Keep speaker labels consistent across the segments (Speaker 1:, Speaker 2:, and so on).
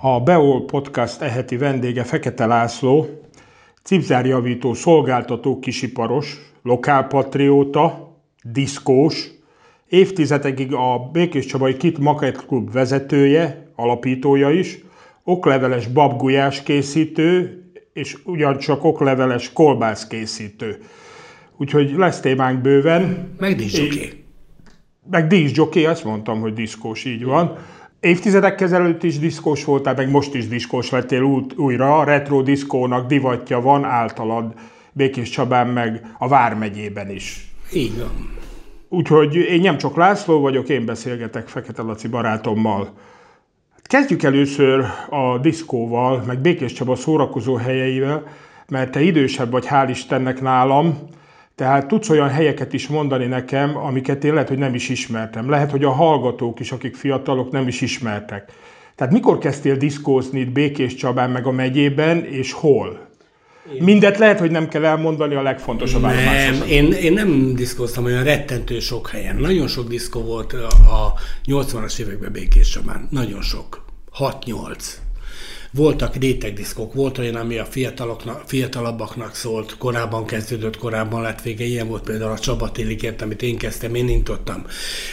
Speaker 1: A Beol Podcast eheti vendége Fekete László, cipzárjavító szolgáltató kisiparos, lokálpatrióta, diszkós, évtizedekig a Békés Csabai Kit Makett Klub vezetője, alapítója is, okleveles babgulyás készítő, és ugyancsak okleveles kolbász készítő. Úgyhogy lesz témánk bőven.
Speaker 2: Meg díszjoké.
Speaker 1: Meg díszjoké, azt mondtam, hogy diszkós, így van. Évtizedek ezelőtt is diszkós voltál, meg most is diszkós lettél újra. A retro diszkónak divatja van általad Békés Csabán, meg a Vármegyében is.
Speaker 2: Így van.
Speaker 1: Úgyhogy én nem csak László vagyok, én beszélgetek Fekete Laci barátommal. Kezdjük először a diszkóval, meg Békés Csaba szórakozó helyeivel, mert te idősebb vagy, hál' Istennek nálam, tehát tudsz olyan helyeket is mondani nekem, amiket én lehet, hogy nem is ismertem. Lehet, hogy a hallgatók is, akik fiatalok, nem is ismertek. Tehát mikor kezdtél diszkózni itt Békés Csabán, meg a megyében, és hol? Én... Mindet lehet, hogy nem kell elmondani a legfontosabb
Speaker 2: Nem, én, én nem diszkóztam olyan rettentő sok helyen. Nagyon sok diszkó volt a 80-as években Békés Csabán. Nagyon sok. 6-8. Voltak rétegdiszkok, volt olyan, ami a fiataloknak, fiatalabbaknak szólt, korábban kezdődött, korábban lett vége, ilyen volt például a Csaba Télikért, amit én kezdtem, én indítottam.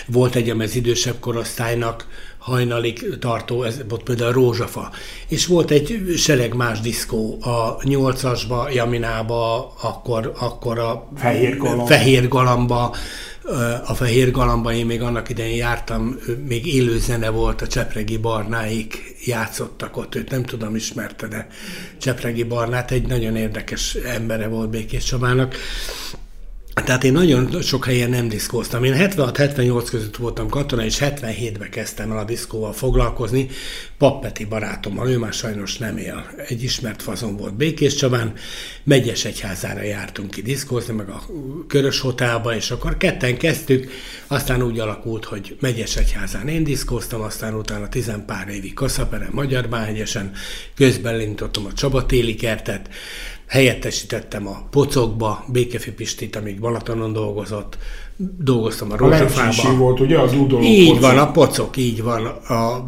Speaker 2: Volt egy, amely az idősebb korosztálynak hajnalig tartó, ez volt például a Rózsafa. És volt egy sereg más diszkó a nyolcasba, Jaminába, akkor, akkor a
Speaker 1: Fehér, Galamb.
Speaker 2: Fehér Galamba, a Fehér Galamba én még annak idején jártam, még élő zene volt, a Csepregi Barnáik játszottak ott, őt nem tudom ismerte, de Csepregi Barnát egy nagyon érdekes embere volt Békés Csabának. Tehát én nagyon sok helyen nem diszkóztam. Én 76-78 között voltam katona, és 77-ben kezdtem el a diszkóval foglalkozni. Pappeti barátommal, ő már sajnos nem él. Egy ismert fazon volt Békés Csabán, Megyes egyházára jártunk ki diszkózni, meg a Körös Hotelba, és akkor ketten kezdtük, aztán úgy alakult, hogy Megyes egyházán én diszkóztam, aztán utána tizenpár évig Kaszaperen, Magyar Bányegyesen, közben lintottam a Csaba téli kertet, helyettesítettem a Pocokba, Békefi Pistit, amíg Balatonon dolgozott, dolgoztam a Rózsafába.
Speaker 1: A volt, ugye, az udoló
Speaker 2: Így pocok. van, a Pocok, így van. A, a,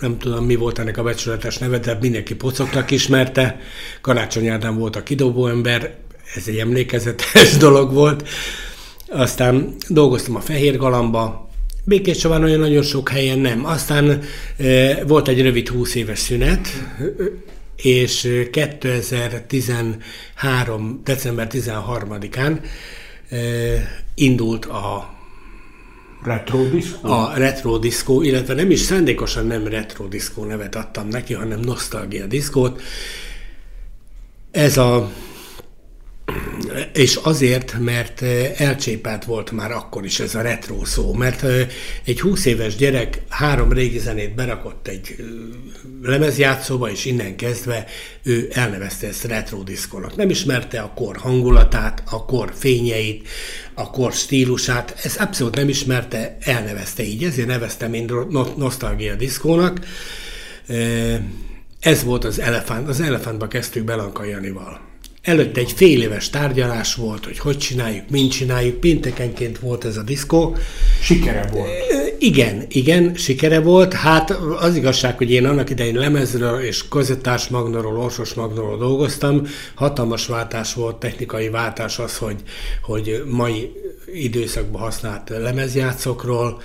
Speaker 2: nem tudom, mi volt ennek a becsületes neve, de mindenki Pocoknak ismerte. Karácsony Ádám volt a kidobó ember, ez egy emlékezetes dolog volt. Aztán dolgoztam a Fehér Galamba, Békés Csabán olyan nagyon sok helyen nem. Aztán e, volt egy rövid 20 éves szünet, és 2013. december 13-án indult a
Speaker 1: Retro Disco?
Speaker 2: A Retro Disco, illetve nem is szándékosan nem Retro Disco nevet adtam neki, hanem Nostalgia Diszkót. Ez a és azért, mert elcsépelt volt már akkor is ez a retro szó, mert egy 20 éves gyerek három régi zenét berakott egy lemezjátszóba, és innen kezdve ő elnevezte ezt retro diszkonak. Nem ismerte a kor hangulatát, a kor fényeit, a kor stílusát, ezt abszolút nem ismerte, elnevezte így, ezért neveztem én nosztalgia diszkónak. Ez volt az elefánt, az elefántba kezdtük Belanka Janival. Előtte egy fél éves tárgyalás volt, hogy hogy csináljuk, mint csináljuk. Péntekenként volt ez a diszkó.
Speaker 1: Sikere volt.
Speaker 2: Igen, igen, sikere volt. Hát az igazság, hogy én annak idején lemezről és kazettás magnóról, orsos magnóról dolgoztam. Hatalmas váltás volt, technikai váltás az, hogy, hogy mai időszakban használt lemezjátszokról,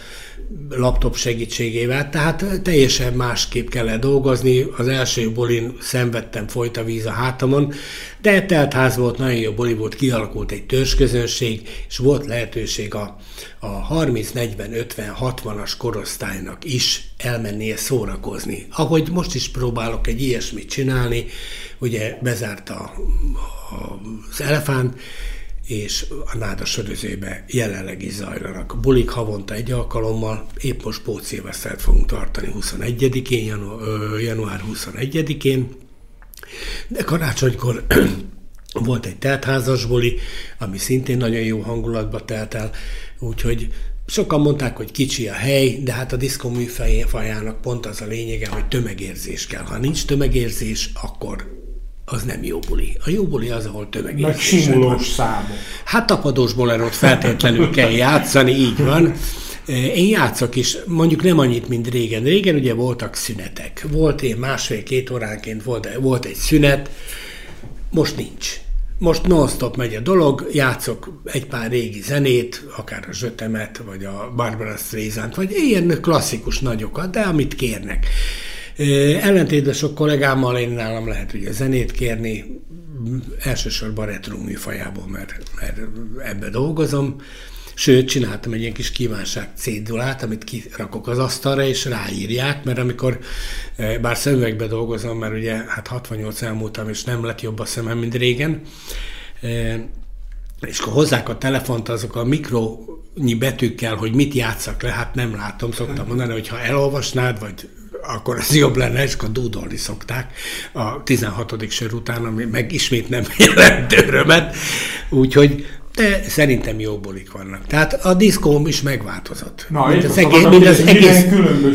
Speaker 2: laptop segítségével, tehát teljesen másképp kellett dolgozni. Az első bolin szenvedtem, folyt a víz a hátamon, de telt ház volt, nagyon jó boli volt, kialakult egy törzsközönség, és volt lehetőség a, a 30, 40, 50, 60-as korosztálynak is elmenni és szórakozni. Ahogy most is próbálok egy ilyesmit csinálni, ugye bezárt a, a, az elefánt, és a náda sörözőbe jelenleg is zajlanak. Bulik havonta egy alkalommal, épp most Pócélvesztelt fogunk tartani 21-én, janu, január 21-én, de karácsonykor volt egy teltházas buli, ami szintén nagyon jó hangulatba telt el, úgyhogy Sokan mondták, hogy kicsi a hely, de hát a diszkó műfajának pont az a lényege, hogy tömegérzés kell. Ha nincs tömegérzés, akkor az nem jó buli. A jó buli az, ahol tömegérzés
Speaker 1: Meg simulós számok.
Speaker 2: Hát tapadós bolerot feltétlenül kell játszani, így van. Én játszok is, mondjuk nem annyit, mint régen. Régen ugye voltak szünetek. Volt én másfél-két óránként volt, volt egy szünet, most nincs. Most non-stop megy a dolog, játszok egy pár régi zenét, akár a Zsötemet, vagy a Barbara Streisand, vagy ilyen klasszikus nagyokat, de amit kérnek. Ellentétben sok kollégámmal én nálam lehet ugye zenét kérni, elsősorban retro műfajából, mert, mert ebbe dolgozom. Sőt, csináltam egy ilyen kis kívánság cédulát, amit kirakok az asztalra, és ráírják, mert amikor, bár szemüvegbe dolgozom, mert ugye hát 68 elmúltam, és nem lett jobb a szemem, mint régen, és akkor hozzák a telefont azok a mikronyi betűkkel, hogy mit játszak le, hát nem látom, szoktam mondani, hogy ha elolvasnád, vagy akkor ez jobb lenne, és akkor dúdolni szokták a 16. sor után, ami meg ismét nem jelent örömet. Úgyhogy de szerintem jó bulik vannak. Tehát a diszkóm is megváltozott.
Speaker 1: Na, mint, az egész, mind az egész,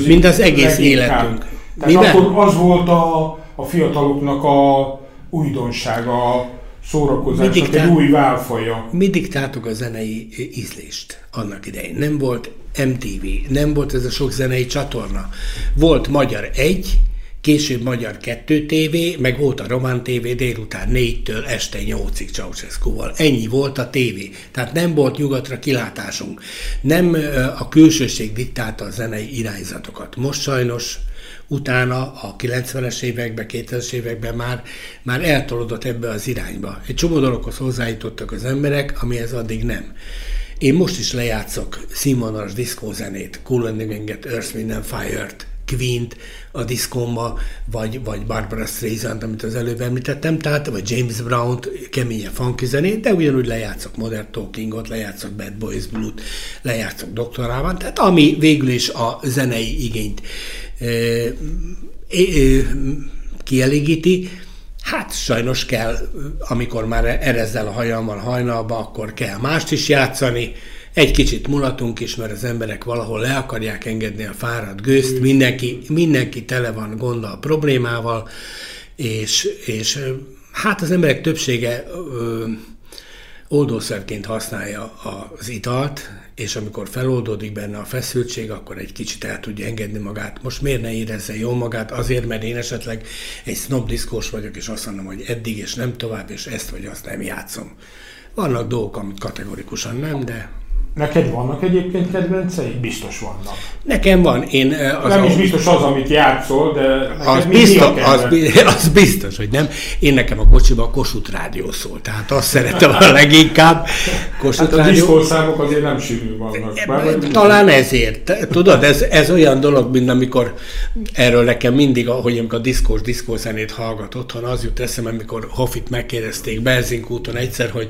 Speaker 2: mind az egész életünk.
Speaker 1: Tehát Miben? akkor az volt a, a fiataloknak a újdonsága, szórakozás, egy diktál, új válfaja.
Speaker 2: Mi diktáltuk a zenei ízlést annak idején? Nem volt MTV, nem volt ez a sok zenei csatorna. Volt Magyar 1, később Magyar 2 TV, meg volt a Román TV délután 4-től este 8-ig Ceausescu-val. Ennyi volt a TV. Tehát nem volt nyugatra kilátásunk. Nem a külsőség diktálta a zenei irányzatokat. Most sajnos utána a 90-es években, 2000-es években már, már eltolódott ebbe az irányba. Egy csomó dologhoz hozzájutottak az emberek, amihez addig nem. Én most is lejátszok színvonalas diszkózenét, Cool and Earth, Wind Fire-t, Queen-t a diszkomba, vagy, vagy Barbara Streisand, amit az előbb említettem, tehát, vagy James Brown-t, keménye funky zenét, de ugyanúgy lejátszok Modern Talkingot, lejátszok Bad Boys Blue-t, lejátszok. Ravan, tehát ami végül is a zenei igényt e, e, kielégíti, Hát sajnos kell, amikor már erezzel a hajammal hajnalba, akkor kell mást is játszani, egy kicsit mulatunk is, mert az emberek valahol le akarják engedni a fáradt gőzt, mindenki, mindenki tele van gondol, problémával, és, és hát az emberek többsége ö, oldószerként használja az italt, és amikor feloldódik benne a feszültség, akkor egy kicsit el tudja engedni magát. Most miért ne érezze jól magát? Azért, mert én esetleg egy snob diszkós vagyok, és azt mondom, hogy eddig és nem tovább, és ezt vagy azt nem játszom. Vannak dolgok, amit kategorikusan nem, de
Speaker 1: Neked vannak egyébként kedvencei? Biztos vannak.
Speaker 2: Nekem van. Én,
Speaker 1: az nem a... is biztos az, amit játszol, de
Speaker 2: az biztos, az, az biztos, hogy nem. Én nekem a kocsiba a Kossuth Rádió szól, tehát azt szeretem a leginkább.
Speaker 1: Kossuth hát a diszkorszámok azért nem sűrű vannak. Bár
Speaker 2: Talán ezért. Tudod, ez, ez olyan dolog, mint amikor erről nekem mindig, ahogy amikor a diszkós diszkózenét hallgat otthon, az jut eszembe, amikor Hoffit megkérdezték Benzinkúton egyszer, hogy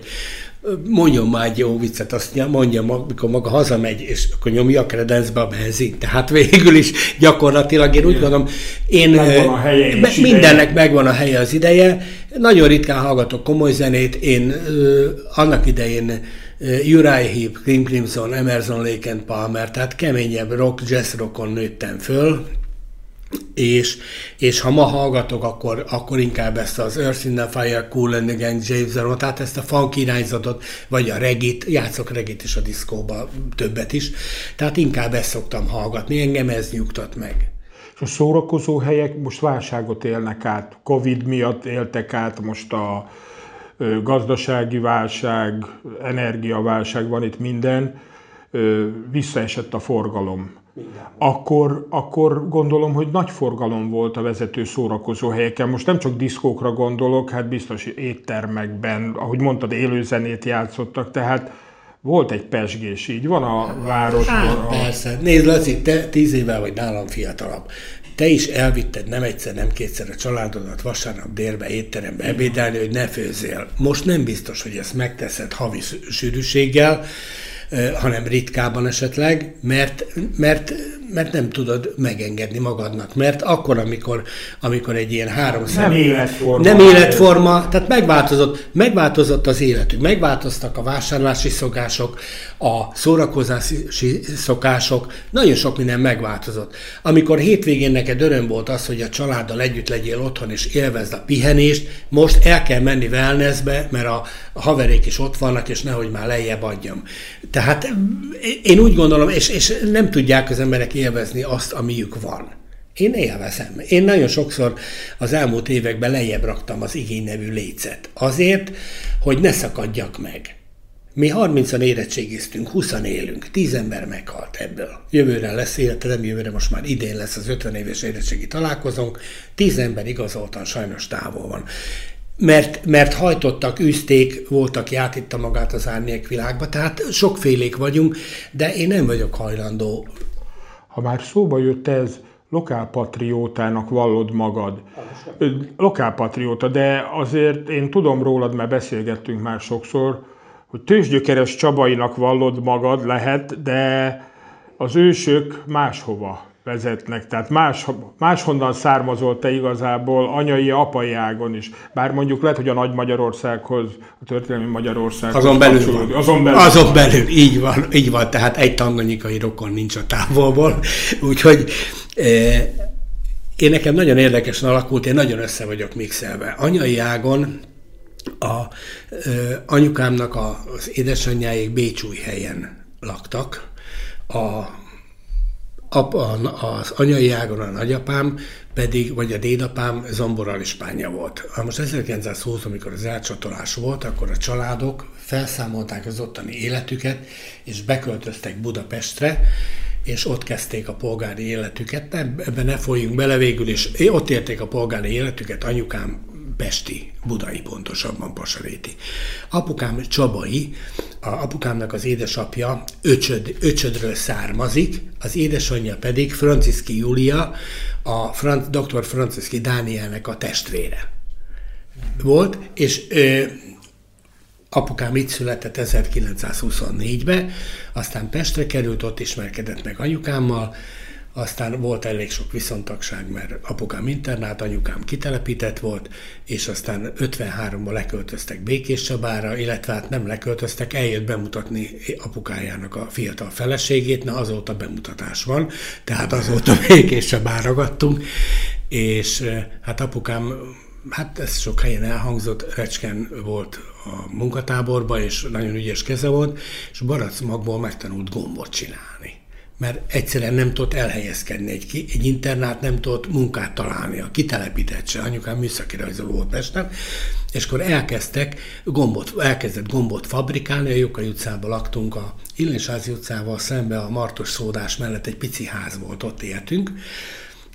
Speaker 2: mondjon már egy jó viccet, azt mondja, amikor maga hazamegy, és akkor nyomja a kredencbe a benzin. Tehát végül is gyakorlatilag én úgy gondolom, én
Speaker 1: megvan a helye
Speaker 2: mindennek ideje. megvan a helye az ideje. Nagyon ritkán hallgatok komoly zenét. Én annak idején Uriah Heep, Kim Crimson, Emerson Lake and Palmer, tehát keményebb rock, jazz rockon nőttem föl, és, és ha ma hallgatok, akkor, akkor inkább ezt az Earth in the Fire, Cool and the James Zero, tehát ezt a funk irányzatot, vagy a regit, játszok regit is a diszkóba, többet is, tehát inkább ezt szoktam hallgatni, engem ez nyugtat meg.
Speaker 1: A szórakozó helyek most válságot élnek át, Covid miatt éltek át, most a gazdasági válság, energiaválság, van itt minden, visszaesett a forgalom akkor, akkor gondolom, hogy nagy forgalom volt a vezető szórakozó helyeken. Most nem csak diszkókra gondolok, hát biztos éttermekben, ahogy mondtad, élőzenét játszottak, tehát volt egy pesgés, így van a városban. Hát,
Speaker 2: a... persze. Nézd, Laci, te tíz évvel vagy nálam fiatalabb. Te is elvitted nem egyszer, nem kétszer a családodat vasárnap délbe étterembe ebédelni, hogy ne főzzél. Most nem biztos, hogy ezt megteszed havi sűrűséggel, hanem ritkában esetleg, mert, mert mert nem tudod megengedni magadnak, mert akkor, amikor, amikor egy ilyen három
Speaker 1: nem életforma.
Speaker 2: Nem életforma, tehát megváltozott, megváltozott az életünk, megváltoztak a vásárlási szokások, a szórakozási szokások, nagyon sok minden megváltozott. Amikor hétvégén neked öröm volt az, hogy a családdal együtt legyél otthon és élvezd a pihenést, most el kell menni wellnessbe, mert a, a haverék is ott vannak, és nehogy már lejjebb adjam. Tehát én úgy gondolom, és, és nem tudják az emberek élvezni azt, amiük van. Én élvezem. Én nagyon sokszor az elmúlt években lejjebb raktam az igény nevű lécet. Azért, hogy ne szakadjak meg. Mi 30-an érettségiztünk, 20 élünk, 10 ember meghalt ebből. Jövőre lesz élete, nem jövőre, most már idén lesz az 50 éves érettségi találkozónk, 10 ember igazoltan sajnos távol van. Mert, mert hajtottak, űzték, voltak, játítta magát az árnyék világba, tehát sokfélék vagyunk, de én nem vagyok hajlandó.
Speaker 1: Ha már szóba jött ez, lokálpatriótának vallod magad. Lokálpatrióta, de azért én tudom rólad, mert beszélgettünk már sokszor, hogy tőzsgyökeres Csabainak vallod magad, lehet, de az ősök máshova vezetnek. Tehát más, máshonnan származol te igazából anyai, apai ágon is. Bár mondjuk lehet, hogy a Nagy Magyarországhoz, a történelmi Magyarországhoz
Speaker 2: azon belül, van. azon belül. Azon belül, így van, így van. Tehát egy tanganyika rokon nincs a távolból. Úgyhogy e, én nekem nagyon érdekesen alakult, én nagyon össze vagyok mixelve. Anyai ágon a ö, anyukámnak a, az édesanyjáik Bécsúj helyen laktak, a, a, az anyai ágon a nagyapám pedig, vagy a dédapám Zomborral Ispánia volt. Most 1920, amikor az elcsatolás volt, akkor a családok felszámolták az ottani életüket, és beköltöztek Budapestre, és ott kezdték a polgári életüket. Ebben ne folyjunk bele végül, és ott érték a polgári életüket, anyukám Pesti, Budai pontosabban Pasaréti. Apukám Csabai, a apukámnak az édesapja öcsöd, öcsödről származik, az édesanyja pedig Franciszki Júlia, a Fran- dr. Franciszki Dánielnek a testvére volt, és ö, apukám itt született 1924-ben, aztán Pestre került, ott ismerkedett meg anyukámmal, aztán volt elég sok viszontagság, mert apukám internát, anyukám kitelepített volt, és aztán 53-ban leköltöztek Békés Csabára, illetve hát nem leköltöztek, eljött bemutatni apukájának a fiatal feleségét, na azóta bemutatás van, tehát azóta Békés Csabára ragadtunk, és hát apukám hát ez sok helyen elhangzott, Recsken volt a munkatáborban, és nagyon ügyes keze volt, és Baracmagból megtanult gombot csinálni mert egyszerűen nem tudott elhelyezkedni, egy, egy internát nem tudott munkát találni, a kitelepített se, anyukám műszaki rajzoló volt Pesten, és akkor elkezdtek gombot, elkezdett gombot fabrikálni, a Jokai utcában laktunk, a Illésázi utcával szembe a Martos szódás mellett egy pici ház volt, ott éltünk,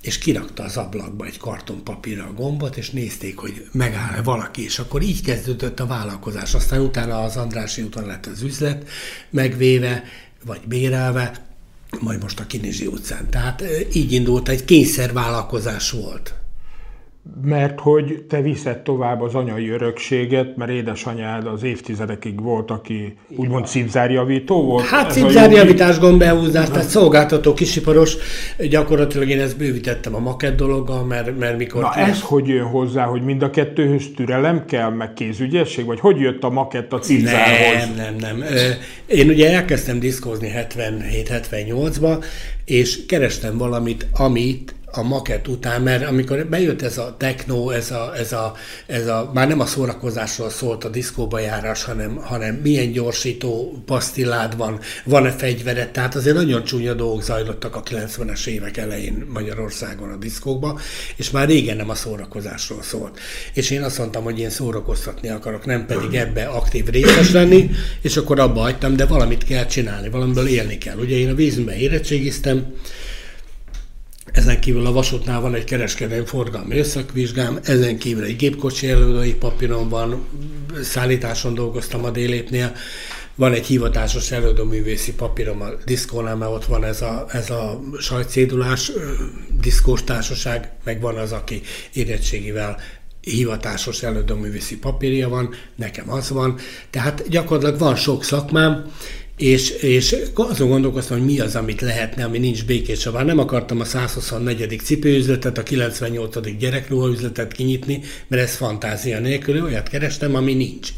Speaker 2: és kirakta az ablakba egy kartonpapírra a gombot, és nézték, hogy megáll-e valaki, és akkor így kezdődött a vállalkozás. Aztán utána az Andrási úton lett az üzlet megvéve, vagy bérelve, majd most a Kinizsi utcán. Tehát így indult, egy kényszervállalkozás volt
Speaker 1: mert hogy te viszed tovább az anyai örökséget, mert édesanyád az évtizedekig volt, aki úgymond cipzárjavító volt.
Speaker 2: Hát cipzárjavítás, gombehúzás, tehát szolgáltató kisiparos. Gyakorlatilag én ezt bővítettem a makett dologgal, mert, mert mikor...
Speaker 1: Na ez hogy jön hozzá, hogy mind a kettőhöz türelem kell, meg kézügyesség, vagy hogy jött a makett a cipzárhoz?
Speaker 2: Nem, nem, nem. Én ugye elkezdtem diszkózni 77-78-ba, és kerestem valamit, amit a maket után, mert amikor bejött ez a techno, ez a, ez a, ez a már nem a szórakozásról szólt a diszkóba járás, hanem, hanem milyen gyorsító pasztillád van, van-e fegyvered, tehát azért nagyon csúnya dolgok zajlottak a 90-es évek elején Magyarországon a diszkókba, és már régen nem a szórakozásról szólt. És én azt mondtam, hogy én szórakoztatni akarok, nem pedig ebbe aktív részes lenni, és akkor abba hagytam, de valamit kell csinálni, valamiből élni kell. Ugye én a vízben érettségiztem, ezen kívül a vasútnál van egy kereskedelmi forgalmi összakvizsgám, ezen kívül egy gépkocsi előadói papíron van, szállításon dolgoztam a délépnél, van egy hivatásos előadóművészi papírom a diszkónál, mert ott van ez a, ez a sajtcédulás diszkós társaság, meg van az, aki érettségivel hivatásos előadóművészi papírja van, nekem az van. Tehát gyakorlatilag van sok szakmám, és, és azon gondolkoztam, hogy mi az, amit lehetne, ami nincs Békés Csabán. Nem akartam a 124. cipőüzletet, a 98. gyerekruhaüzletet kinyitni, mert ez fantázia nélkül, olyat kerestem, ami nincs.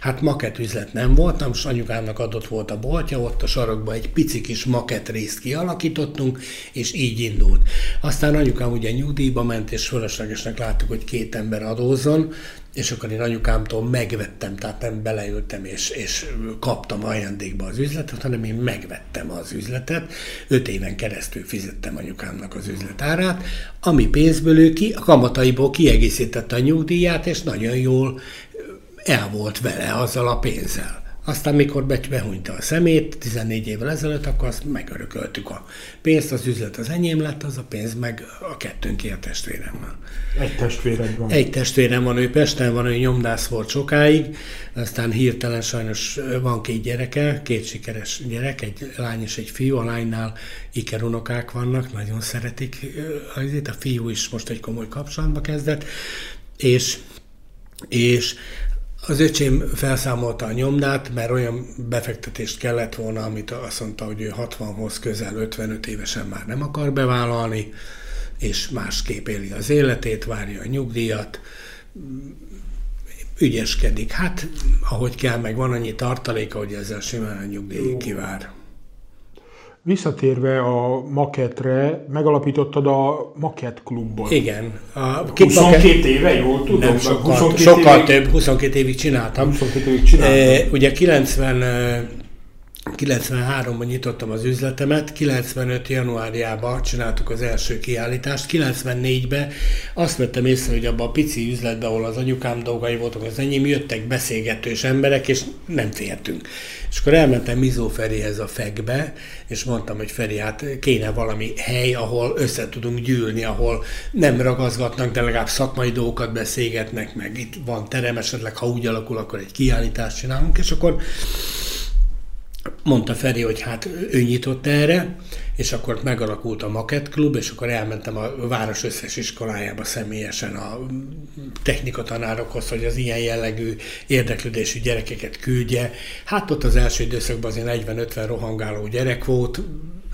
Speaker 2: Hát makett üzlet nem volt, most anyukámnak adott volt a boltja, ott a sarokban egy pici kis makett részt kialakítottunk, és így indult. Aztán anyukám ugye nyugdíjba ment, és fölöslegesnek láttuk, hogy két ember adózzon, és akkor én anyukámtól megvettem, tehát nem beleültem és, és kaptam ajándékba az üzletet, hanem én megvettem az üzletet, öt éven keresztül fizettem anyukámnak az üzletárát, ami pénzből ő ki, a kamataiból kiegészítette a nyugdíját, és nagyon jól el volt vele azzal a pénzzel. Aztán, mikor behunyta a szemét 14 évvel ezelőtt, akkor azt megörököltük a pénzt, az üzlet az enyém lett, az a pénz meg a kettőnké a testvéremmel.
Speaker 1: Egy testvéred van.
Speaker 2: Egy testvérem van, ő Pesten van, ő nyomdász volt sokáig, aztán hirtelen sajnos van két gyereke, két sikeres gyerek, egy lány és egy fiú, a lánynál ikerunokák vannak, nagyon szeretik a fiú is most egy komoly kapcsolatba kezdett, és és az öcsém felszámolta a nyomdát, mert olyan befektetést kellett volna, amit azt mondta, hogy ő 60-hoz közel 55 évesen már nem akar bevállalni, és másképp éli az életét, várja a nyugdíjat, ügyeskedik. Hát, ahogy kell, meg van annyi tartaléka, hogy ezzel simán a nyugdíj kivár.
Speaker 1: Visszatérve a maketre, megalapítottad a Maket klubot.
Speaker 2: Igen.
Speaker 1: A 22 maket... éve, jól tudom? Nem,
Speaker 2: sokkal, 22 sokkal évig... több, 22 évig csináltam.
Speaker 1: 22 évig csináltam. E,
Speaker 2: ugye 90 93-ban nyitottam az üzletemet, 95. januárjában csináltuk az első kiállítást, 94-ben azt vettem észre, hogy abban a pici üzletben, ahol az anyukám dolgai voltak, az enyém, jöttek beszélgetős emberek, és nem fértünk. És akkor elmentem Mizó Ferihez a fekbe, és mondtam, hogy Feri, hát kéne valami hely, ahol össze tudunk gyűlni, ahol nem ragazgatnak, de legalább szakmai dolgokat beszélgetnek, meg itt van terem, esetleg ha úgy alakul, akkor egy kiállítást csinálunk, és akkor mondta Feri, hogy hát ő nyitott erre, és akkor megalakult a Maket Klub, és akkor elmentem a város összes iskolájába személyesen a technikatanárokhoz, hogy az ilyen jellegű érdeklődésű gyerekeket küldje. Hát ott az első időszakban azért 40-50 rohangáló gyerek volt,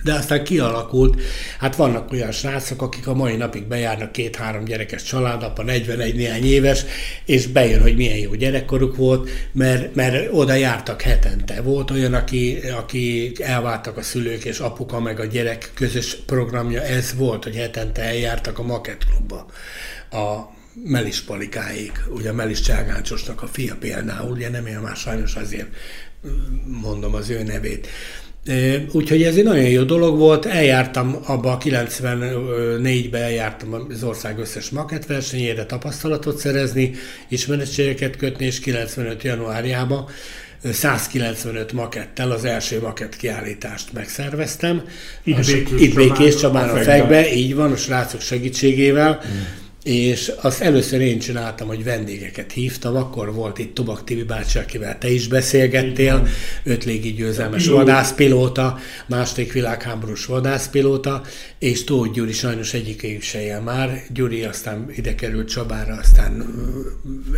Speaker 2: de aztán kialakult, hát vannak olyan srácok, akik a mai napig bejárnak két-három gyerekes családapa, 41 néhány éves, és bejön, hogy milyen jó gyerekkoruk volt, mert, mert oda jártak hetente. Volt olyan, aki, aki elváltak a szülők, és apuka meg a gyerek közös programja, ez volt, hogy hetente eljártak a Maket Klubba. A Melis Palikáig, ugye Melis Cságáncsosnak a fia például, ugye nem él már sajnos azért mondom az ő nevét. Úgyhogy ez egy nagyon jó dolog volt, eljártam abba a 94-ben eljártam az ország összes makett versenyére tapasztalatot szerezni, ismeretségeket kötni, és 95 januárjában 195 makettel az első makett kiállítást megszerveztem. Itt Békés Csabán a fekbe, így van, a srácok segítségével. Mm és azt először én csináltam, hogy vendégeket hívtam, akkor volt itt Tubak Tibi bácsi, akivel te is beszélgettél, öt légi győzelmes vadászpilóta, második világháborús vadászpilóta, és Tóth Gyuri sajnos egyikőjük se él már, Gyuri aztán ide került Csabára, aztán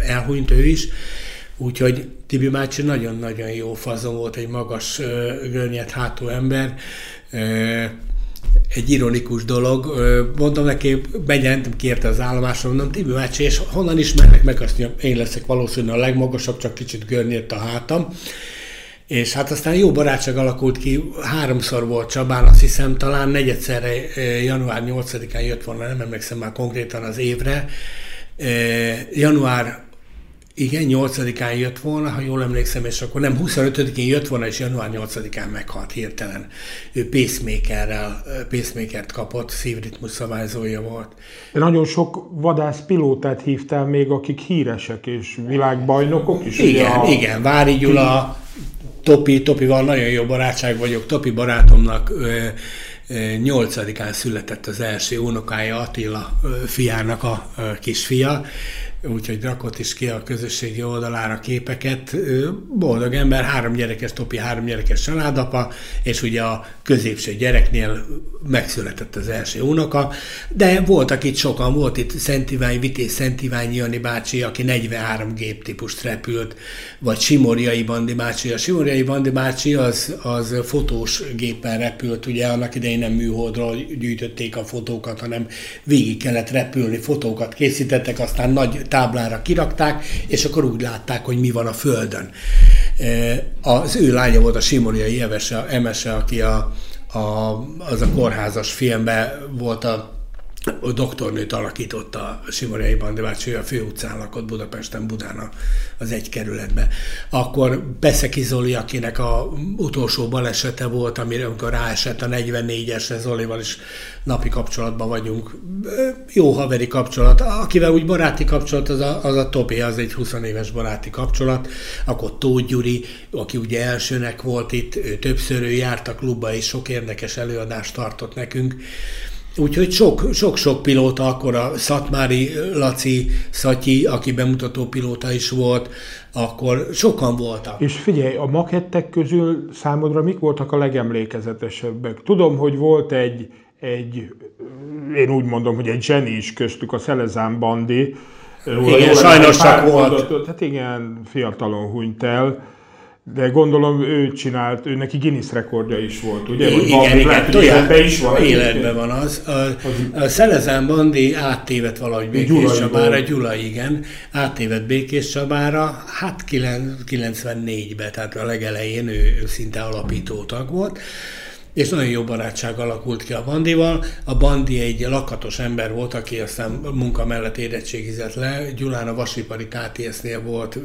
Speaker 2: elhunyt ő is, Úgyhogy Tibi bácsi nagyon-nagyon jó fazon volt, egy magas, görnyed hátú ember, egy ironikus dolog. Mondtam neki, begyentem, kérte az állomásra, mondom, Tibi bácsi, és honnan ismernek meg azt, hogy én leszek valószínűleg a legmagasabb, csak kicsit görnyért a hátam. És hát aztán jó barátság alakult ki, háromszor volt Csabán, azt hiszem, talán negyedszerre január 8-án jött volna, nem emlékszem már konkrétan az évre. Január igen, 8-án jött volna, ha jól emlékszem, és akkor nem 25-én jött volna, és január 8-án meghalt hirtelen. Ő pacemakerrel, pacemakert kapott, szívritmus szabályzója volt.
Speaker 1: Nagyon sok vadász pilótát hívtál még, akik híresek és világbajnokok is.
Speaker 2: Igen, a... igen, Vári Gyula, Topi, Topival nagyon jó barátság vagyok, Topi barátomnak ö, nyolcadikán született az első unokája Attila fiának a kisfia, úgyhogy rakott is ki a közösségi oldalára képeket. Boldog ember, három gyerekes, Topi három gyerekes családapa, és ugye a középső gyereknél megszületett az első unoka, de voltak itt sokan, volt itt Szent Ivány, Vitéz Szent Ivány Jani bácsi, aki 43 géptípust repült, vagy Simorjai Bandi bácsi. A Simorjai Bandi bácsi az, az fotós gépen repült, ugye annak idején nem műholdról gyűjtötték a fotókat, hanem végig kellett repülni, fotókat készítettek, aztán nagy táblára kirakták, és akkor úgy látták, hogy mi van a Földön. E, az ő lánya volt a Simorjai Emese, Emese aki a, a, az a kórházas filmben volt a a doktornőt alakította a Simorjai Bandibács, ő a főutcán lakott Budapesten, Budán az egy kerületben. Akkor Beszeki Zoli, akinek a utolsó balesete volt, amire amikor ráesett a 44-esre, Zolival is napi kapcsolatban vagyunk. Jó haveri kapcsolat. Akivel úgy baráti kapcsolat, az a, az a Topi, az egy 20 éves baráti kapcsolat. Akkor Tóth Gyuri, aki ugye elsőnek volt itt, ő többször ő járt a klubba, és sok érdekes előadást tartott nekünk. Úgyhogy sok-sok pilóta, akkor a Szatmári Laci Szatyi, aki bemutató pilóta is volt, akkor sokan voltak.
Speaker 1: És figyelj, a makettek közül számodra mik voltak a legemlékezetesebbek? Tudom, hogy volt egy, egy én úgy mondom, hogy egy zseni is köztük, a Szelezán Bandi.
Speaker 2: Igen, sajnos csak volt.
Speaker 1: Hát igen, fiatalon hunyt el de gondolom ő csinált, ő neki Guinness rekordja is volt, ugye?
Speaker 2: Vagy igen, igen, tojás, is van. Életben van az. A, a Szelezán Bandi áttévet valahogy Békés Csabára, Gyula, igen, áttévet Békés Csabára, hát 94-ben, tehát a legelején ő, ő szinte alapító tag volt és nagyon jó barátság alakult ki a Bandival. A Bandi egy lakatos ember volt, aki aztán munka mellett érettségizett le. Gyulán a Vasipari KTS-nél volt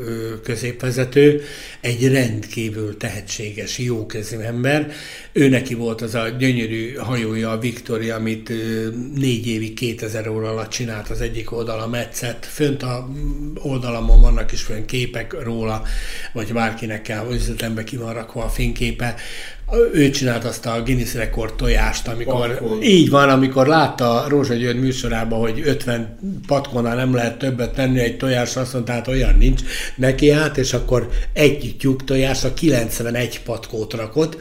Speaker 2: középvezető, egy rendkívül tehetséges, jókezű ember. Ő neki volt az a gyönyörű hajója, a Victoria, amit négy évig 2000 óra alatt csinált az egyik oldala metszett. Fönt a oldalamon vannak is fönn képek róla, vagy bárkinek kell, üzletembe ki van rakva a fényképe ő csinált azt a Guinness rekord tojást, amikor Patkon. így van, amikor látta Rózsa György műsorában, hogy 50 patkonnál nem lehet többet tenni egy tojás, azt mondta, hát olyan nincs neki át, és akkor egy tyúk tojásra 91 patkót rakott,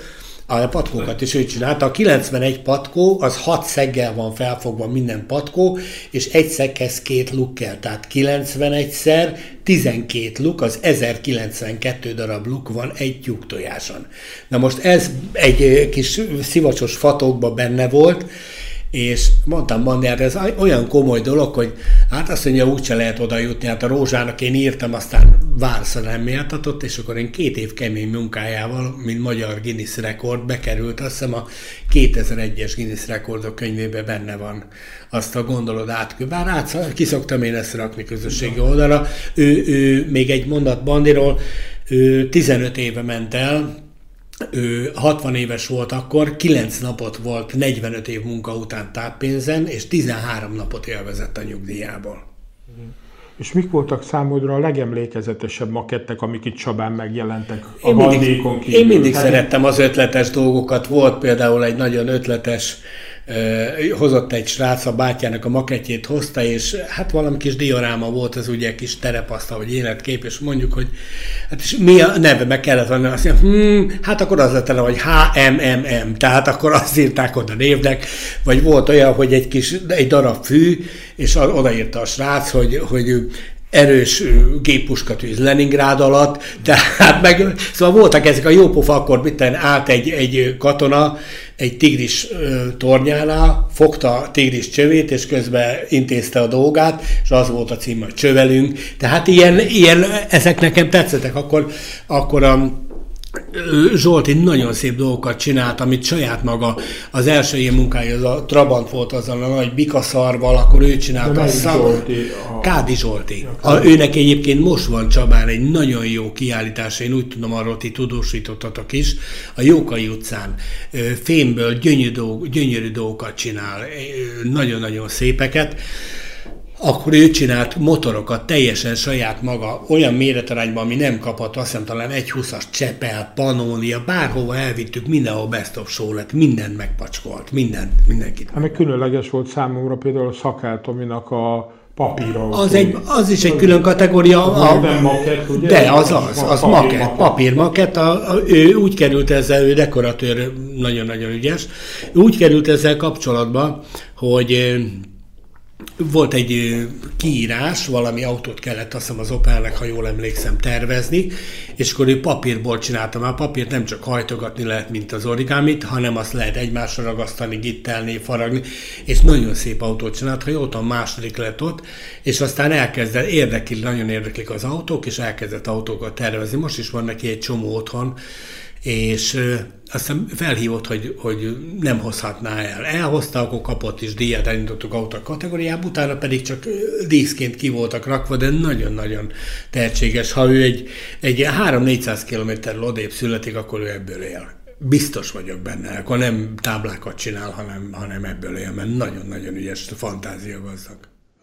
Speaker 2: a patkókat is ő csinálta. A 91 patkó, az 6 szeggel van felfogva minden patkó, és egy szegghez két lukkel, tehát 91-szer 12 luk, az 1092 darab luk van egy tyúk tojáson. Na most ez egy kis szivacsos fatokba benne volt, és mondtam Mandiára, ez olyan komoly dolog, hogy hát azt mondja, úgyse lehet oda jutni, hát a Rózsának én írtam, aztán Várszra nem méltatott, és akkor én két év kemény munkájával, mint magyar Guinness rekord, bekerült, azt hiszem a 2001-es Guinness rekordok könyvébe benne van azt a gondolod át. Bár át, ki szoktam én ezt rakni közösségi oldalra. Ő, ő még egy mondat Bandiról, ő 15 éve ment el, ő 60 éves volt akkor, 9 napot volt 45 év munka után táppénzen, és 13 napot élvezett a nyugdíjából.
Speaker 1: És mik voltak számodra a legemlékezetesebb makettek, amik itt Csabán megjelentek
Speaker 2: a én mindig, Én mindig hát szerettem az ötletes dolgokat. Volt például egy nagyon ötletes hozott egy srác, a bátyjának a maketjét hozta, és hát valami kis dioráma volt, az ugye kis terepasztal, vagy életkép, és mondjuk, hogy hát és mi a neve, meg kellett volna azt mondja, hmm, hát akkor az lett hogy HMMM, tehát akkor azt írták oda névnek, vagy volt olyan, hogy egy kis, egy darab fű, és odaírta a srác, hogy, hogy erős géppuskatűz Leningrád alatt, tehát meg, szóval voltak ezek a jópofa, akkor mitten állt egy, egy katona egy tigris tornyánál, fogta a tigris csövét, és közben intézte a dolgát, és az volt a cím, hogy csövelünk. Tehát ilyen, ilyen ezek nekem tetszettek. Akkor, akkor a, Zsolti nagyon szép dolgokat csinált, amit saját maga az első ilyen munkája, az a Trabant volt azzal a nagy bikaszarval, akkor ő csinálta a szám. Kádi Zsolti. A, őnek egyébként most van Csabán egy nagyon jó kiállítása, én úgy tudom, arról ti tudósítottatok is, a Jókai utcán fémből gyönyörű, dolg, gyönyörű dolgokat csinál, nagyon-nagyon szépeket akkor ő csinált motorokat teljesen saját maga, olyan méretarányban, ami nem kapott, azt hiszem talán egy 20-as Csepel, Panónia, bárhova elvittük, mindenhol best of show lett, mindent megpacskolt, mindent, mindenkit.
Speaker 1: Hát különleges volt számomra például a Szakátominak a papírautó.
Speaker 2: Az, egy, az is egy külön kategória.
Speaker 1: A, a, maket, ugye?
Speaker 2: De az az, az maket, papírmaket. A, a, ő úgy került ezzel, ő dekoratőr, nagyon-nagyon ügyes, úgy került ezzel kapcsolatba, hogy volt egy kiírás, valami autót kellett azt hiszem az Opelnek, ha jól emlékszem, tervezni, és akkor ő papírból csináltam. A papírt nem csak hajtogatni lehet, mint az origámit, hanem azt lehet egymásra ragasztani, gittelni, faragni, és nagyon szép autót csinált, ha jól tudom, második lett ott, és aztán elkezdett, érdekli, nagyon érdeklik az autók, és elkezdett autókat tervezni. Most is van neki egy csomó otthon, és aztán felhívott, hogy, hogy nem hozhatná el. Elhozta, akkor kapott is díjat, elindítottuk autó kategóriába, utána pedig csak díszként ki voltak rakva, de nagyon-nagyon tehetséges. Ha ő egy, egy 3-400 km odébb születik, akkor ő ebből él. Biztos vagyok benne, akkor nem táblákat csinál, hanem, hanem ebből él, mert nagyon-nagyon ügyes, fantázia gazdag.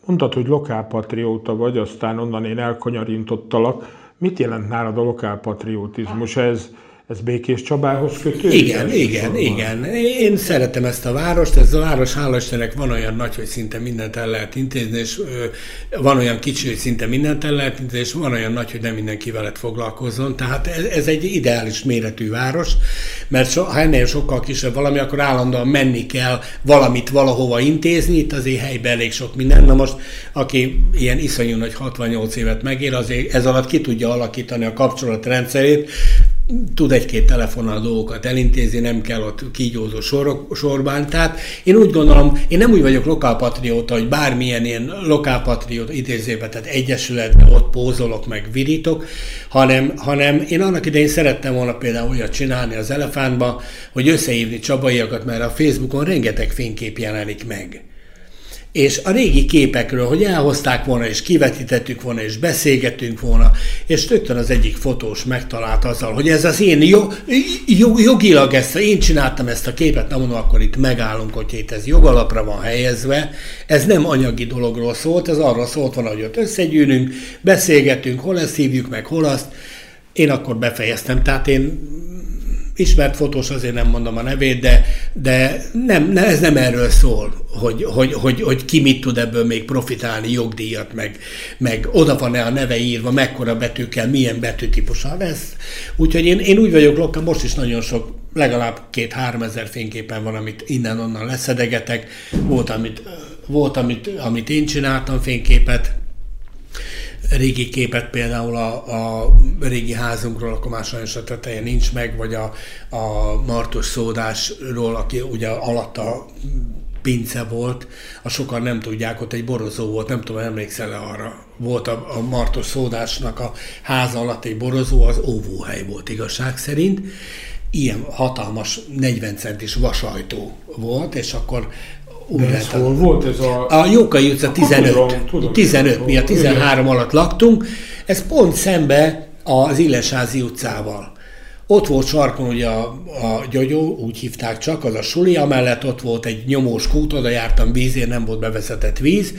Speaker 1: Mondtad, hogy lokálpatrióta vagy, aztán onnan én elkanyarintottalak. Mit jelent nálad a lokálpatriotizmus? Ez, ez Békés Csabához kötődik?
Speaker 2: Igen, igen, igen. Én szeretem ezt a várost, ez a város hála Istennek van olyan nagy, hogy szinte mindent el lehet intézni, és van olyan kicsi, hogy szinte mindent el lehet intézni, és van olyan nagy, hogy nem mindenki veled foglalkozzon. Tehát ez, ez egy ideális méretű város, mert so, ha ennél sokkal kisebb valami, akkor állandóan menni kell valamit valahova intézni, itt azért helyben elég sok minden. Na most, aki ilyen iszonyú nagy 68 évet megér, azért ez alatt ki tudja alakítani a kapcsolatrendszerét, tud egy-két telefonnal dolgokat elintézni, nem kell ott kígyózó sorok, sorban. Tehát én úgy gondolom, én nem úgy vagyok lokálpatrióta, hogy bármilyen ilyen lokálpatrióta idézőben, tehát egyesületben ott pózolok, meg virítok, hanem, hanem én annak idején szerettem volna például olyat csinálni az elefántba, hogy összehívni csabaiakat, mert a Facebookon rengeteg fénykép jelenik meg és a régi képekről, hogy elhozták volna, és kivetítettük volna, és beszélgettünk volna, és rögtön az egyik fotós megtalált azzal, hogy ez az én jó, jó, jogilag ezt, én csináltam ezt a képet, nem mondom, akkor itt megállunk, hogy itt ez jogalapra van helyezve, ez nem anyagi dologról szólt, ez arról szólt van, hogy ott összegyűlünk, beszélgetünk, hol ezt hívjuk meg, hol azt, én akkor befejeztem, tehát én ismert fotós, azért nem mondom a nevét, de, de nem, ne, ez nem erről szól, hogy, hogy, hogy, hogy ki mit tud ebből még profitálni, jogdíjat, meg, meg oda van-e a neve írva, mekkora betűkkel, milyen betűtípussal lesz. Úgyhogy én, én úgy vagyok Lokka, most is nagyon sok, legalább két-három ezer fényképen van, amit innen-onnan leszedegetek. Volt, amit, volt amit, amit én csináltam fényképet, régi képet például a, a régi házunkról, akkor már sajnos a teteje nincs meg, vagy a, a Martos Szódásról, aki ugye alatta pince volt, a sokan nem tudják, ott egy borozó volt, nem tudom, emlékszel-e arra. Volt a, a Martos Szódásnak a háza alatt egy borozó, az óvóhely volt igazság szerint. Ilyen hatalmas 40 centis vasajtó volt, és akkor
Speaker 1: úgy ez hol volt ez a...
Speaker 2: A Jókai utca 15. Tudom, tudom, 15, mi a 13 igen. alatt laktunk. Ez pont szembe az Illesházi utcával. Ott volt sarkon ugye a, a Gyogyó, úgy hívták csak, az a suli, amellett ott volt egy nyomós kút, oda jártam vízért, nem volt bevezetett víz,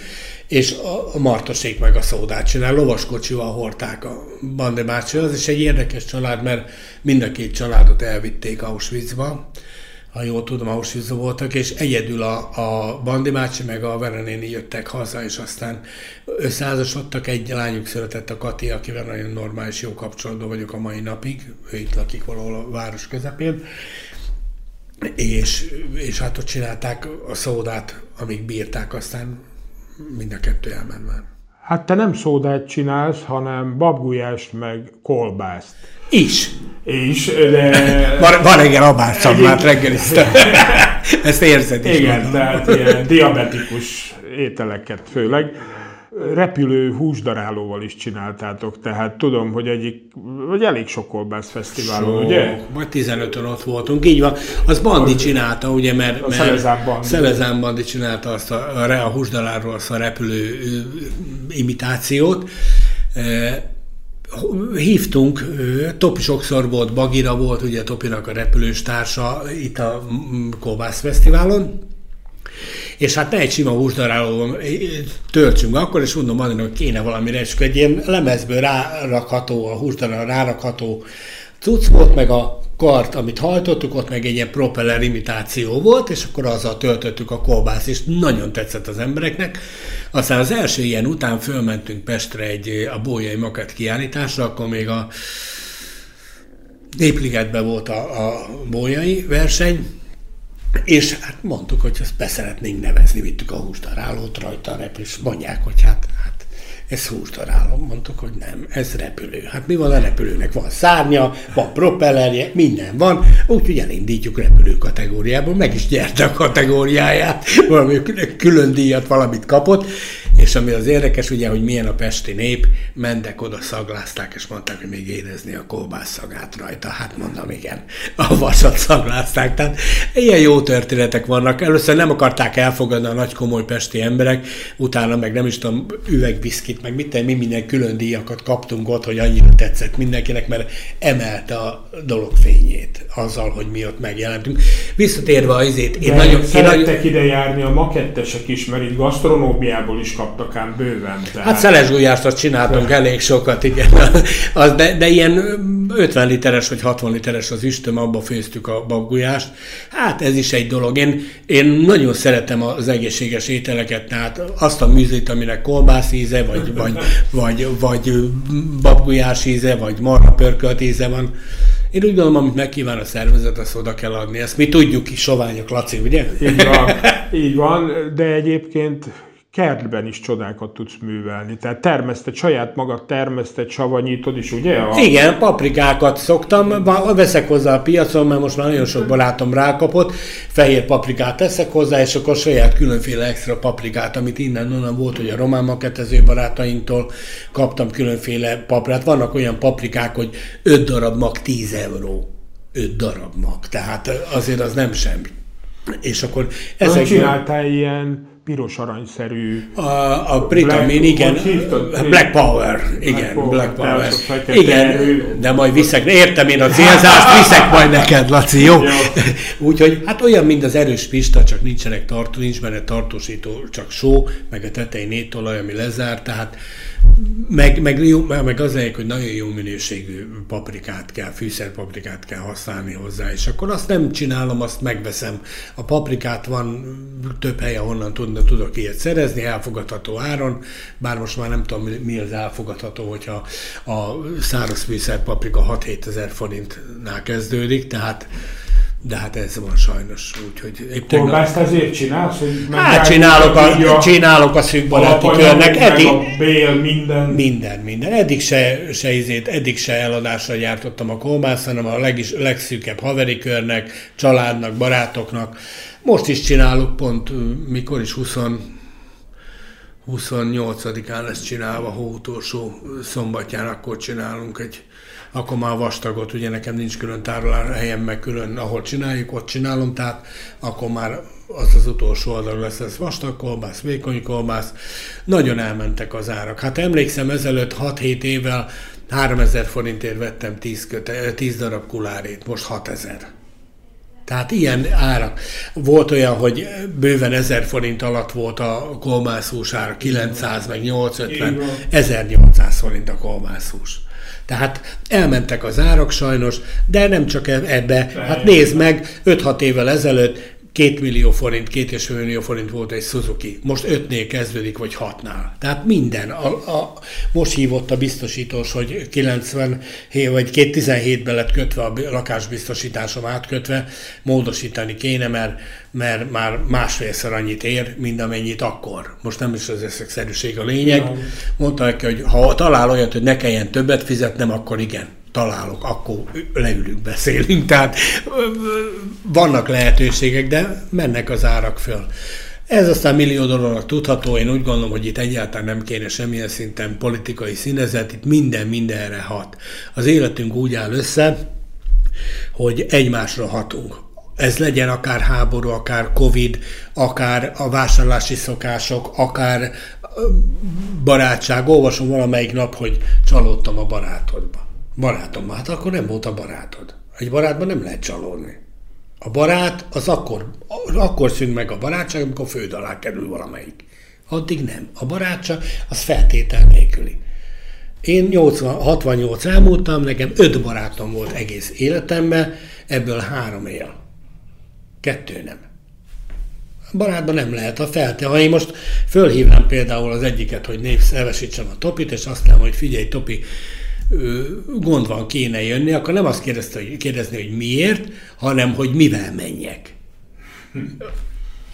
Speaker 2: és a, a Martosék meg a szódát csinál, lovaskocsival hordták a Bande bácsi. Az is egy érdekes család, mert mind a két családot elvitték Auschwitzba, ha jól tudom, Auschwitzba voltak, és egyedül a, a Bandi bácsi meg a Vera néni jöttek haza, és aztán összeházasodtak, egy lányuk született a Kati, akivel nagyon normális, jó kapcsolatban vagyok a mai napig, ő itt lakik valahol a város közepén, és, és hát ott csinálták a szódát, amíg bírták, aztán mind a kettő elment már.
Speaker 1: Hát te nem szódát csinálsz, hanem babgulyást meg kolbászt.
Speaker 2: Is.
Speaker 1: Is, de...
Speaker 2: Van, van reggel abárszalmát reggeliztem. Ezt érzed is.
Speaker 1: Igen, mondom. tehát ilyen diabetikus ételeket főleg. Repülő húsdarálóval is csináltátok, tehát tudom, hogy egyik, vagy elég sok kolbász fesztiválon, so, ugye?
Speaker 2: Vagy 15-ön ott voltunk, így van. Az Bandi csinálta, ugye, mert...
Speaker 1: A Szelezán Bandi.
Speaker 2: Szelezán Bandi csinálta azt a, a, a húsdarálóról azt a repülő imitációt hívtunk, Topi sokszor volt, Bagira volt, ugye Topinak a repülős társa itt a Kovász Fesztiválon, és hát ne egy sima húsdaráló töltsünk akkor, és mondom mondani, hogy kéne valamire, és egy ilyen lemezből rárakható, a húsdaráló rárakható cucc volt, meg a kart, amit hajtottuk, ott meg egy ilyen propeller imitáció volt, és akkor azzal töltöttük a kolbász, és nagyon tetszett az embereknek. Aztán az első ilyen után fölmentünk Pestre egy a Bójai Maket kiállításra, akkor még a Népligetben volt a, a Bójai verseny, és hát mondtuk, hogy ezt beszeretnénk nevezni, vittük a húsdarálót rajta a rep, és mondják, hogy hát, hát ez húsdaráló. Mondtuk, hogy nem, ez repülő. Hát mi van a repülőnek? Van szárnya, van propellerje, minden van, úgyhogy elindítjuk repülő kategóriából, meg is nyerte a kategóriáját, valami külön díjat valamit kapott, és ami az érdekes, ugye, hogy milyen a pesti nép, mentek oda, szaglázták, és mondták, hogy még érezni a kolbász szagát rajta. Hát mondom, igen, a vasat szaglázták. Tehát ilyen jó történetek vannak. Először nem akarták elfogadni a nagy komoly pesti emberek, utána meg nem is tudom, üvegviszkit, meg mit mi minden külön díjakat kaptunk ott, hogy annyira tetszett mindenkinek, mert emelte a dolog fényét azzal, hogy mi ott megjelentünk. Visszatérve az izét,
Speaker 1: én De nagyon... Szerettek én ide járni a makettesek is, mert itt gasztronómiából is kaptak ám bőven.
Speaker 2: Tehát... Hát szeles azt csináltunk elég sokat, igen. Az, de, de ilyen 50 literes vagy 60 literes az üstöm, abba főztük a babgulyást. Hát ez is egy dolog. Én, én nagyon szeretem az egészséges ételeket, tehát azt a műzét, aminek kolbász íze, vagy, vagy, vagy, vagy babgulyás íze, vagy marha pörkölt íze van. Én úgy gondolom, amit megkíván a szervezet, azt oda kell adni. Ezt mi tudjuk is, soványok, Laci, ugye?
Speaker 1: Így van, így van de egyébként kertben is csodákat tudsz művelni. Tehát termeszted, saját magad termeszted, savanyítod is, ugye?
Speaker 2: A... Igen, paprikákat szoktam, veszek hozzá a piacon, mert most már nagyon sok barátom rákapott, fehér paprikát teszek hozzá, és akkor saját különféle extra paprikát, amit innen onnan volt, hogy a román maketező barátainktól kaptam különféle paprát. Vannak olyan paprikák, hogy 5 darab mag 10 euró. 5 darab mag, tehát azért az nem semmi. És akkor
Speaker 1: ezek... Csináltál ilyen piros aranyszerű...
Speaker 2: A, a Britamin, igen. Black Power. Igen, Black, Black Power. Power. Igen, de majd viszek, értem én a célzást, viszek majd neked, Laci, jó? jó. Úgyhogy hát olyan, mint az erős pista, csak nincsenek tartó, nincs benne tartósító, csak só, meg a tetején nétolaj, ami lezár, tehát meg, meg, jó, meg az legyek, hogy nagyon jó minőségű paprikát kell, fűszerpaprikát kell használni hozzá, és akkor azt nem csinálom, azt megveszem. A paprikát van több helyen, honnan tudna, tudok ilyet szerezni, elfogadható áron, bár most már nem tudom, mi az elfogadható, hogyha a száraz fűszerpaprika 6-7 ezer forintnál kezdődik, tehát de hát ez van sajnos, úgyhogy
Speaker 1: épp Kolbászt ezért csinálsz? Hogy
Speaker 2: hát csinálok a, a, csinálok a szűk baráti körnek.
Speaker 1: Eddig, a bél, minden.
Speaker 2: Minden, minden. Eddig se, se izét, eddig se eladásra gyártottam a kolbászt, hanem a legis, legszűkebb haveri körnek, családnak, barátoknak. Most is csinálok pont, mikor is 20 28-án lesz csinálva, hó utolsó szombatján, akkor csinálunk egy akkor már vastagot, ugye nekem nincs külön tárolás helyem, meg külön, ahol csináljuk, ott csinálom, tehát akkor már az az utolsó oldal lesz, ez vastag kolbász, vékony kolbász. Nagyon elmentek az árak. Hát emlékszem, ezelőtt 6-7 évvel 3000 forintért vettem 10, köte, 10 darab kulárét, most 6000. Tehát ilyen árak. Volt olyan, hogy bőven 1000 forint alatt volt a kolmászhús ára, 900 meg 850, 1800 forint a kolmászhús. Tehát elmentek az árak sajnos, de nem csak e- ebbe. Hát nézd meg, 5-6 évvel ezelőtt 2 millió forint, 2,5 millió forint volt egy Suzuki. Most 5-nél kezdődik, vagy 6-nál. Tehát minden. A, a, most hívott a biztosítós, hogy 90 vagy 2017-ben lett kötve a lakásbiztosításom átkötve, módosítani kéne, mert, mert már másfélszer annyit ér, mint amennyit akkor. Most nem is az összegszerűség a lényeg. Mondta neki, hogy ha talál olyat, hogy ne kelljen többet fizetnem, akkor igen találok, akkor leülünk, beszélünk. Tehát vannak lehetőségek, de mennek az árak föl. Ez aztán millió dollárnak tudható, én úgy gondolom, hogy itt egyáltalán nem kéne semmilyen szinten politikai színezet, itt minden mindenre hat. Az életünk úgy áll össze, hogy egymásra hatunk. Ez legyen akár háború, akár Covid, akár a vásárlási szokások, akár barátság. Olvasom valamelyik nap, hogy csalódtam a barátodba. Barátom, hát akkor nem volt a barátod. Egy barátban nem lehet csalódni. A barát az akkor, akkor szűn meg a barátság, amikor föld alá kerül valamelyik. Addig nem. A barátság az feltétel nélküli. Én 80, 68 elmúltam, nekem öt barátom volt egész életemben, ebből három él. Kettő nem. Barátban nem lehet a felte. Ha én most fölhívnám például az egyiket, hogy név elvesítsem a topit, és azt mondom, hogy figyelj, topi, gond van, kéne jönni, akkor nem azt kérdezte, hogy, kérdezni, hogy miért, hanem hogy mivel menjek.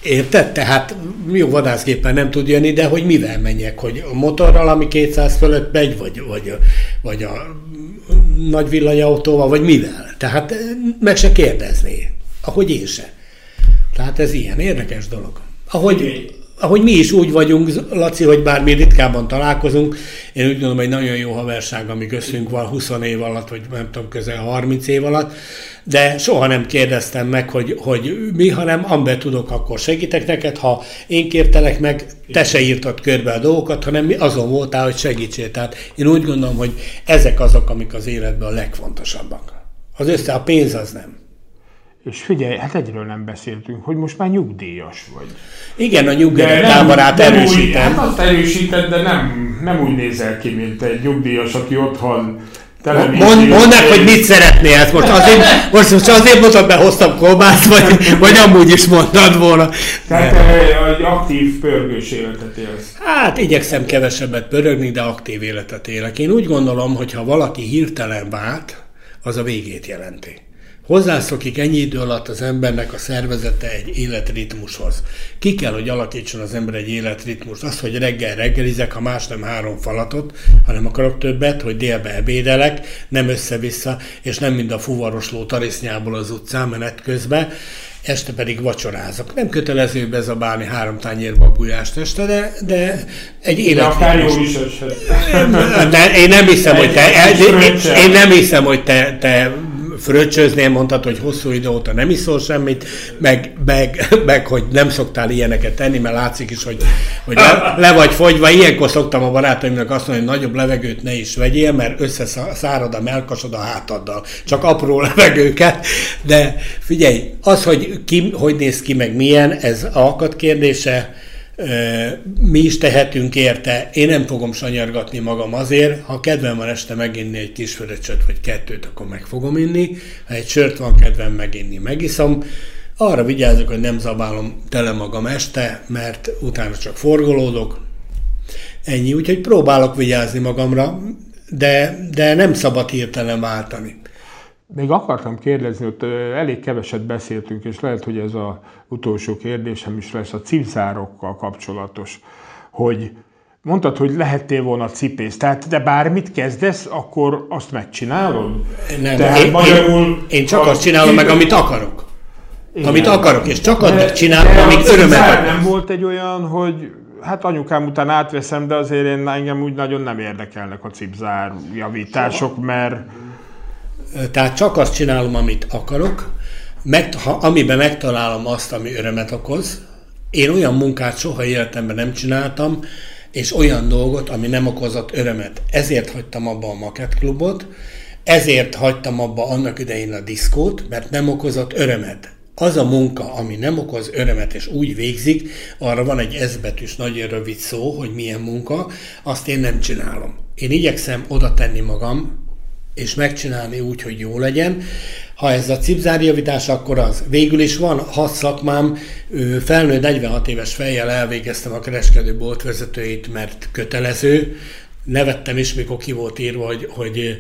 Speaker 2: Érted? Tehát jó vadászgéppen nem tud jönni, de hogy mivel menjek? Hogy a motorral, ami 200 fölött megy, vagy, vagy, vagy a nagy villanyautóval, vagy mivel? Tehát meg se kérdezné. Ahogy én se. Tehát ez ilyen érdekes dolog. Ahogy, ahogy mi is úgy vagyunk, Laci, hogy bár mi ritkában találkozunk, én úgy gondolom, hogy nagyon jó haverság, ami köztünk van 20 év alatt, vagy nem tudom, közel 30 év alatt, de soha nem kérdeztem meg, hogy, hogy mi, hanem amiben tudok, akkor segítek neked, ha én kértelek meg, te se írtad körbe a dolgokat, hanem mi azon voltál, hogy segítsél. Tehát én úgy gondolom, hogy ezek azok, amik az életben a legfontosabbak. Az össze, a pénz az nem.
Speaker 1: És figyelj, hát egyről nem beszéltünk, hogy most már nyugdíjas vagy.
Speaker 2: Igen, a nyugdíjtáborát erősítem.
Speaker 1: Hát azt erősíted, de nem, nem úgy nézel ki, mint egy nyugdíjas, aki otthon
Speaker 2: Mond, mondd hogy mit szeretnél ezt most. Azért, most, most azért mondtad, behoztam kolbászt, vagy, vagy amúgy is mondtad volna.
Speaker 1: Tehát egy aktív, pörgős életet élsz.
Speaker 2: Hát igyekszem kevesebbet pörögni, de aktív életet élek. Én úgy gondolom, hogy ha valaki hirtelen vált, az a végét jelenti. Hozzászokik ennyi idő alatt az embernek a szervezete egy életritmushoz. Ki kell, hogy alakítson az ember egy életritmust. Az, hogy reggel reggelizek, ha más nem három falatot, hanem akarok többet, hogy délbe ebédelek, nem össze-vissza, és nem mind a fuvarosló tarisznyából az utcán menet közben, este pedig vacsorázok. Nem kötelező bezabálni három tányér babujást este, de, de egy életritmus. De én nem hiszem, hogy te, én, én nem hiszem, hogy te, te fröccsöznél, mondtad, hogy hosszú idő óta nem iszol semmit, meg, meg, meg, hogy nem szoktál ilyeneket tenni, mert látszik is, hogy, hogy le, le vagy fogyva. Ilyenkor szoktam a barátaimnak azt mondani, hogy nagyobb levegőt ne is vegyél, mert összeszárad a melkasod a hátaddal. Csak apró levegőket. De figyelj, az, hogy ki, hogy néz ki, meg milyen, ez alkat kérdése, mi is tehetünk érte. Én nem fogom sanyargatni magam azért, ha kedvem van este meginni egy kis fröccsöt vagy kettőt, akkor meg fogom inni. Ha egy sört van kedvem meginni, megiszom. Arra vigyázok, hogy nem zabálom tele magam este, mert utána csak forgolódok. Ennyi, úgyhogy próbálok vigyázni magamra, de, de nem szabad hirtelen váltani.
Speaker 1: Még akartam kérdezni, hogy elég keveset beszéltünk, és lehet, hogy ez az utolsó kérdésem is lesz a cipzárokkal kapcsolatos, hogy Mondtad, hogy lehettél volna cipész, tehát de bármit kezdesz, akkor azt megcsinálod?
Speaker 2: Nem, tehát én, magyarul, én, én csak azt csinálom meg, amit akarok. Igen. Amit akarok, és csak addig csinálom, amíg örömet
Speaker 1: Nem volt egy olyan, hogy hát anyukám után átveszem, de azért én engem úgy nagyon nem érdekelnek a cipzár javítások, mert
Speaker 2: tehát csak azt csinálom, amit akarok, meg, ha, amiben megtalálom azt, ami örömet okoz. Én olyan munkát soha életemben nem csináltam, és olyan dolgot, ami nem okozott örömet. Ezért hagytam abba a klubot, ezért hagytam abba annak idején a diszkót, mert nem okozott örömet. Az a munka, ami nem okoz örömet és úgy végzik, arra van egy ezbetűs nagyon rövid szó, hogy milyen munka, azt én nem csinálom. Én igyekszem oda tenni magam, és megcsinálni úgy, hogy jó legyen. Ha ez a cipzárjavítás, akkor az. Végül is van hat szakmám, felnőtt 46 éves fejjel elvégeztem a kereskedő boltvezetőit, mert kötelező. Nevettem is, mikor ki volt írva, hogy, hogy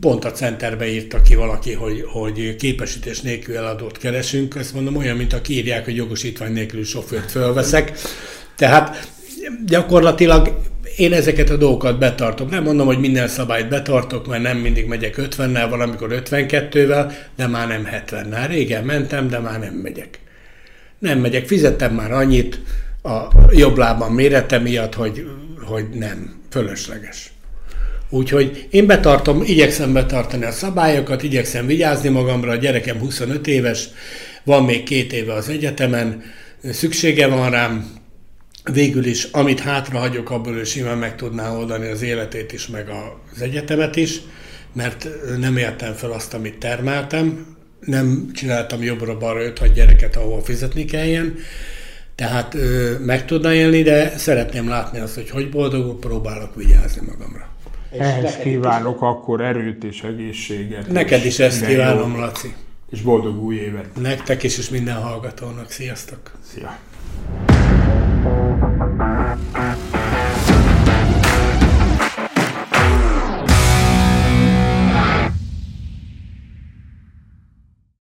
Speaker 2: pont a centerbe írta ki valaki, hogy, hogy képesítés nélkül eladót keresünk. Ezt mondom, olyan, mint a írják, hogy jogosítvány nélkül sofőrt fölveszek. Tehát gyakorlatilag én ezeket a dolgokat betartom. Nem mondom, hogy minden szabályt betartok, mert nem mindig megyek 50-nel, valamikor 52-vel, de már nem 70-nel. Régen mentem, de már nem megyek. Nem megyek, fizettem már annyit a jobb lábam mérete miatt, hogy, hogy nem, fölösleges. Úgyhogy én betartom, igyekszem betartani a szabályokat, igyekszem vigyázni magamra, a gyerekem 25 éves, van még két éve az egyetemen, szüksége van rám, végül is, amit hátra hagyok, abból ő simán meg tudná oldani az életét is, meg az egyetemet is, mert nem értem fel azt, amit termeltem, nem csináltam jobbra-balra 5 gyereket, ahol fizetni kelljen, Tehát ö, meg tudna élni, de szeretném látni azt, hogy hogy boldogul, próbálok vigyázni magamra.
Speaker 1: Ehhez kívánok akkor erőt és egészséget.
Speaker 2: Neked
Speaker 1: és
Speaker 2: is ezt kívánom,
Speaker 1: jót,
Speaker 2: Laci.
Speaker 1: És boldog új évet.
Speaker 2: Nektek is, és minden hallgatónak. Sziasztok!
Speaker 1: Szia! Thank you.